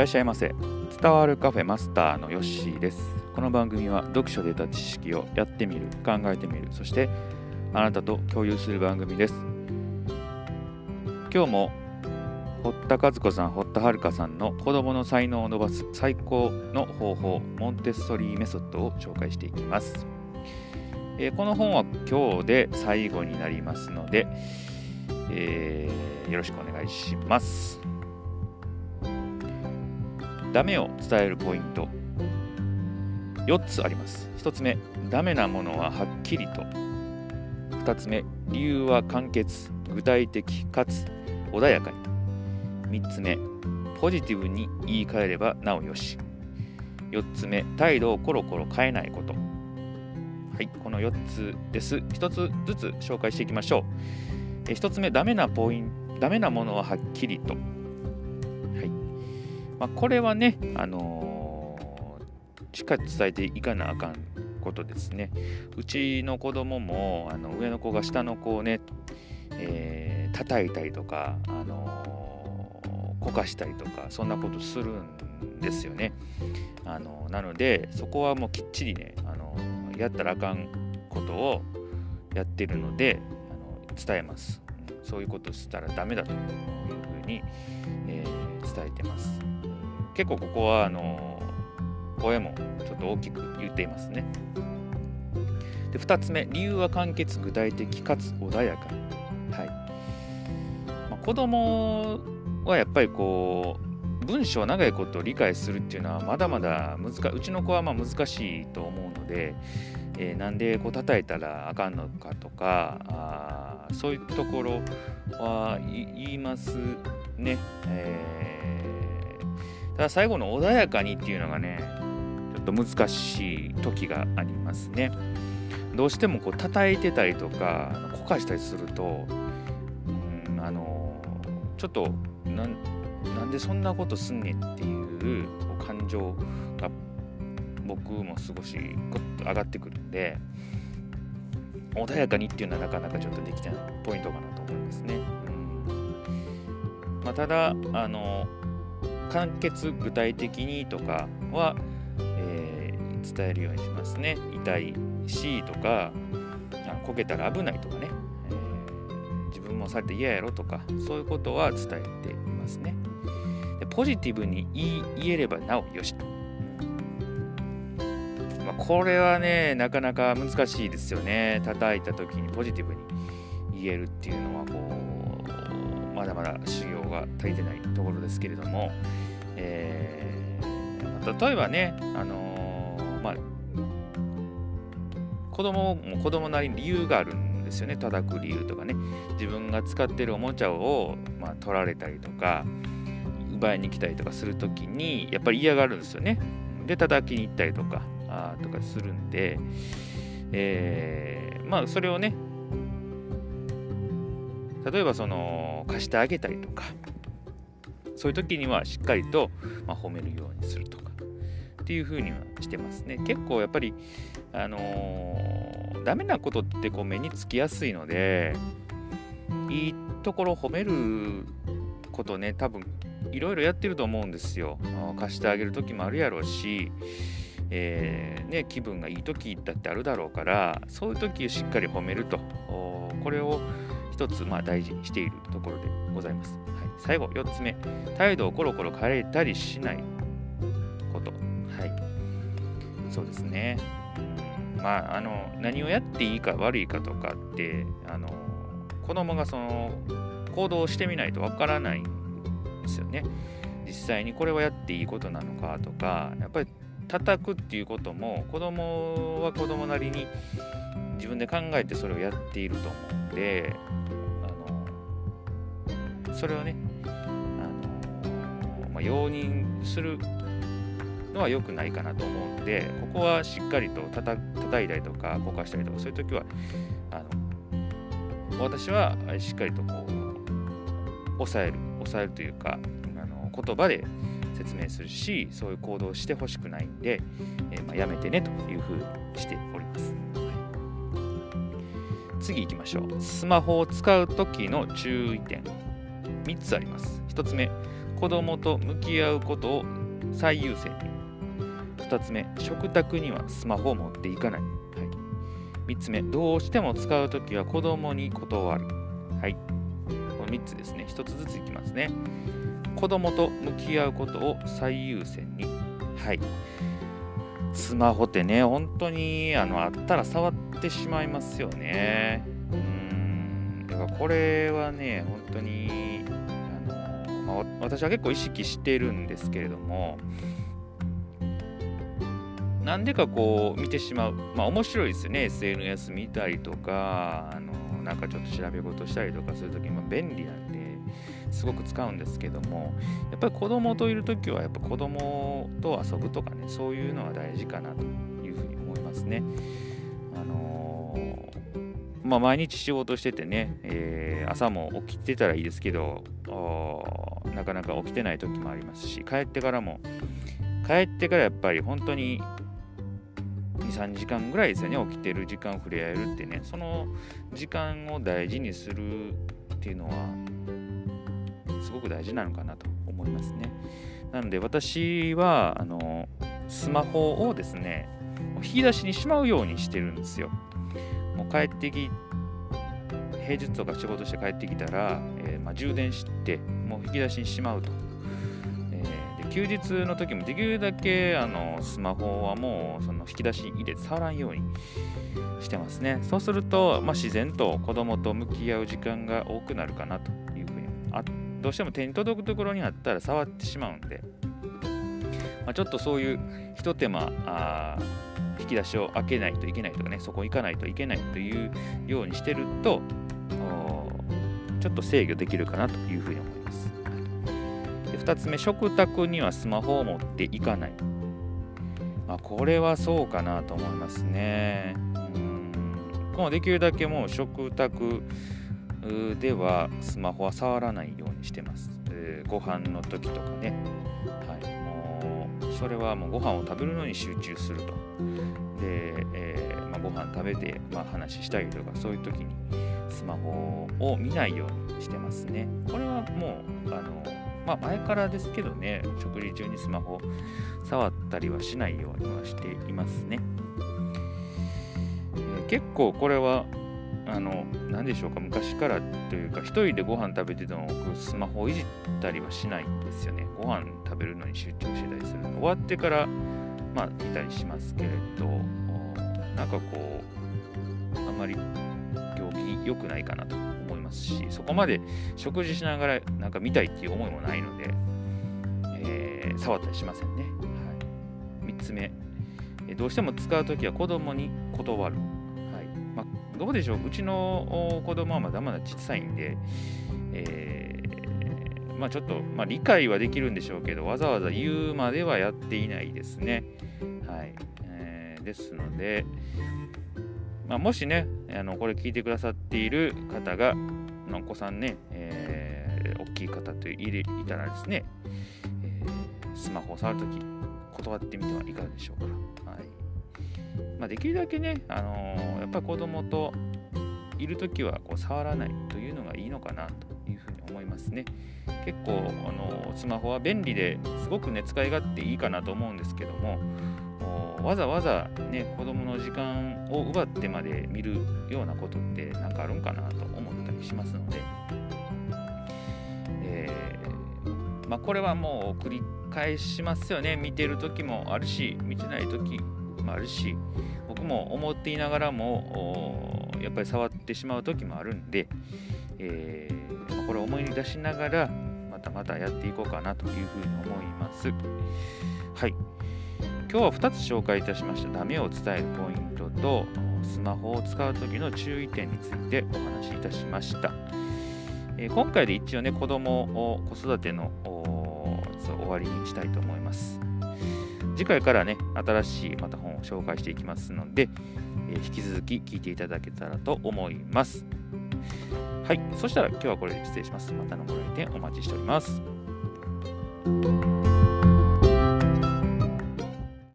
らっしゃいませ。伝わるカフェマスターのヨッシーです。この番組は読書で得た知識をやってみる考えてみる。そしてあなたと共有する番組です。今日も堀田和子さん堀田遥さんの子供の才能を伸ばす最高の方法モンテッソリーメソッドを紹介していきます、えー、この本は今日で最後になりますので、えー、よろしくお願いします。ダメを伝えるポイント。4つあります。1つ目ダメなものははっきりと。2つ目理由は簡潔具体的かつ穏やかに。3つ目ポジティブに言い換えればなおよし。4つ目態度をコロコロ変えないこと。はいこの4つです。1つずつ紹介していきましょう。1つ目ダメなポイントダメなものははっきりと。まあ、これはね、あのー、しっかり伝えていかなあかんことですね。うちの子供もあの上の子が下の子をね、えー、叩いたりとか、あのー、こかしたりとかそんなことするんですよね。あのなのでそこはもうきっちりね、あのやったらあかんことをやってるのであの伝えます。そういうことしたらダメだというふうに、え、伝えてます。結構ここはあの声もちょっと大きく言っていますね。で2つ目理由は簡潔具体的かつ穏やかはいまあ、子供はやっぱりこう文章を長いことを理解するっていうのはまだまだ難うちの子はまあ難しいと思うので、えー、なんでこう叩いたらあかんのかとかあそういうところは言いますね。えーただ最後の穏やかにっていうのがね、ちょっと難しい時がありますね。どうしてもこう叩いてたりとか、こかしたりすると、うん、あの、ちょっとな、んでそんなことすんねんっていう感情が僕も少しグッと上がってくるんで、穏やかにっていうのはなかなかちょっとできないポイントかなと思いますね。うんまあ、ただ、あの、簡潔具体的にとかは、えー、伝えるようにしますね。痛いしとかこけたら危ないとかね、えー、自分もされて嫌やろとかそういうことは伝えていますね。でポジティブに言えればなおよしと、まあ、これはねなかなか難しいですよね。叩いた時にポジティブに言えるっていうのはこうだまだ修行が足りてないところですけれども、えー、例えばね、あのー、まあ、子供も子供なりに理由があるんですよね。叩く理由とかね。自分が使ってるおもちゃを、まあ、取られたりとか奪いに来たりとかするときにやっぱり嫌がるんですよね。で叩きに行ったりとかあとかするんで、えー、まあそれをね例えばその貸してあげたりとかそういう時にはしっかりと、まあ、褒めるようにするとかっていうふうにはしてますね。結構やっぱりあのー、ダメなことってこう目につきやすいのでいいところ褒めることね多分いろいろやってると思うんですよ。貸してあげる時もあるやろうしえー、ね、気分がいい時だってあるだろうからそういう時しっかり褒めると。これを一つまあ大事にしているところでございます。はい、最後、4つ目、態度をコロコロ変えたりしないこと。はい。そうですね。まあ、あの、何をやっていいか悪いかとかって、あの、子供がその、行動してみないとわからないんですよね。実際にこれはやっていいことなのかとか、やっぱり叩くっていうことも子供は子供なりに自分で考えてそれをやっていると思うんでそれをねあの、まあ、容認するのは良くないかなと思うんでここはしっかりとたた叩いたりとかこかしたりとかそういう時はあの私はしっかりとこう抑える抑えるというかあの言葉で説明するしそういう行動をしてほしくないんで、えー、まあ、やめてねというふうにしております。次行きましょう。スマホを使う時の注意点。3つあります。1つ目、子供と向き合うことを最優先。に2つ目食卓にはスマホを持っていかない、はい、3つ目どうしても使うときは子供に断る。はい。この3つですね。1つずついきますね。子供と向き合うことを最優先に。はい。スマホってね本当にあのあったら触ってしまいますよね。うん。だからこれはね本当に、まあ、私は結構意識してるんですけれどもなんでかこう見てしまう。まあ面白いですよね。SNS 見たりとか、あのなんかちょっと調べ事したりとかするとき、まあ、便利なんで、すごく使うんですけども、やっぱり子供といるときは、やっぱ子供と遊ぶとかね、そういうのは大事かなというふうに思いますね。あのー、まあ、毎日仕事しててね、えー、朝も起きてたらいいですけど、なかなか起きてない時もありますし、帰ってからも、帰ってからやっぱり本当に23時間ぐらいですよね起きてる時間触れ合えるってね。その時間を大事にするっていうのはすごく大事なのかなと思いますね。なので私はあのスマホをですね引き出しにしまうようにしてるんですよ。もう帰ってき平日とか仕事して帰ってきたら、えー、まあ、充電してもう引き出しにしまうと。えで休日の時もできるだけあのスマホはもうその引き出し入れて触らんようにしてますね。そうすると、まあ、自然と子供と向き合う時間が多くなるかなというふうに。あどうしても手に届くところにあったら触ってしまうんで、まあ、ちょっとそういうひと手間あ引き出しを開けないといけないとかねそこ行かないといけないというようにしてるとちょっと制御できるかなというふうに思います。2つ目、食卓にはスマホを持っていかない。まあ、これはそうかなと思いますね。うんもうできるだけもう食卓ではスマホは触らないようにしてます。えー、ご飯の時とかね。それはもうご飯を食べるのに集中すると。で、えーまあ、ご飯食べて、まあ、話したりとかそういう時にスマホを見ないようにしてますね。これはもうあのまあ前からですけどね、食事中にスマホ触ったりはしないようにはしていますね。えー、結構これは、あの、何でしょうか、昔からというか、一人でご飯食べてても、スマホをいじったりはしないんですよね。ご飯食べるのに集中してたりするの。終わってから、まあ見たりしますけれど、なんかこう、あんまり行儀良くないかなと思いますしそこまで食事しながらなんか見たいっていう思いもないので、えー、触ったりしませんね、はい、3つ目どうしても使うときは子供に断る、どうでしょう？うちの子供はまだまだ小さいんで、えー、まあ、ちょっと、まあ、理解はできるんでしょうけどわざわざ言うまではやっていないですね。はい。えー、ですので、まあ、もしね、あのこれ聞いてくださっている方が、のお子さんね、えー、大きい方といたらですね、えー、スマホを触るとき、断ってみてはいかがでしょうか。はい。まあ、できるだけね、あのー、やっぱり子供といるときはこう触らないというのがいいのかなというふうに思いますね。結構、あのー、スマホは便利ですごくね、使い勝手いいかなと思うんですけども、わざわざね子供の時間を奪ってまで見るようなことって何かあるんかなと思ったりしますので、えー、まあ、これはもう繰り返しますよね見てる時もあるし見てない時もあるし僕も思っていながらもやっぱり触ってしまう時もあるんで、えー、これを思い出しながらまたまたやっていこうかなというふうに思います。はい。今日は2つ紹介いたしました。ダメを伝えるポイントとスマホを使う時の注意点についてお話しいたしました、えー、今回で一応ね子供を子育ての終わりにしたいと思います。次回からね新しいまた本を紹介していきますので、えー、引き続き聞いていただけたらと思います。はいそしたら今日はこれで失礼します。またのご来店お待ちしております。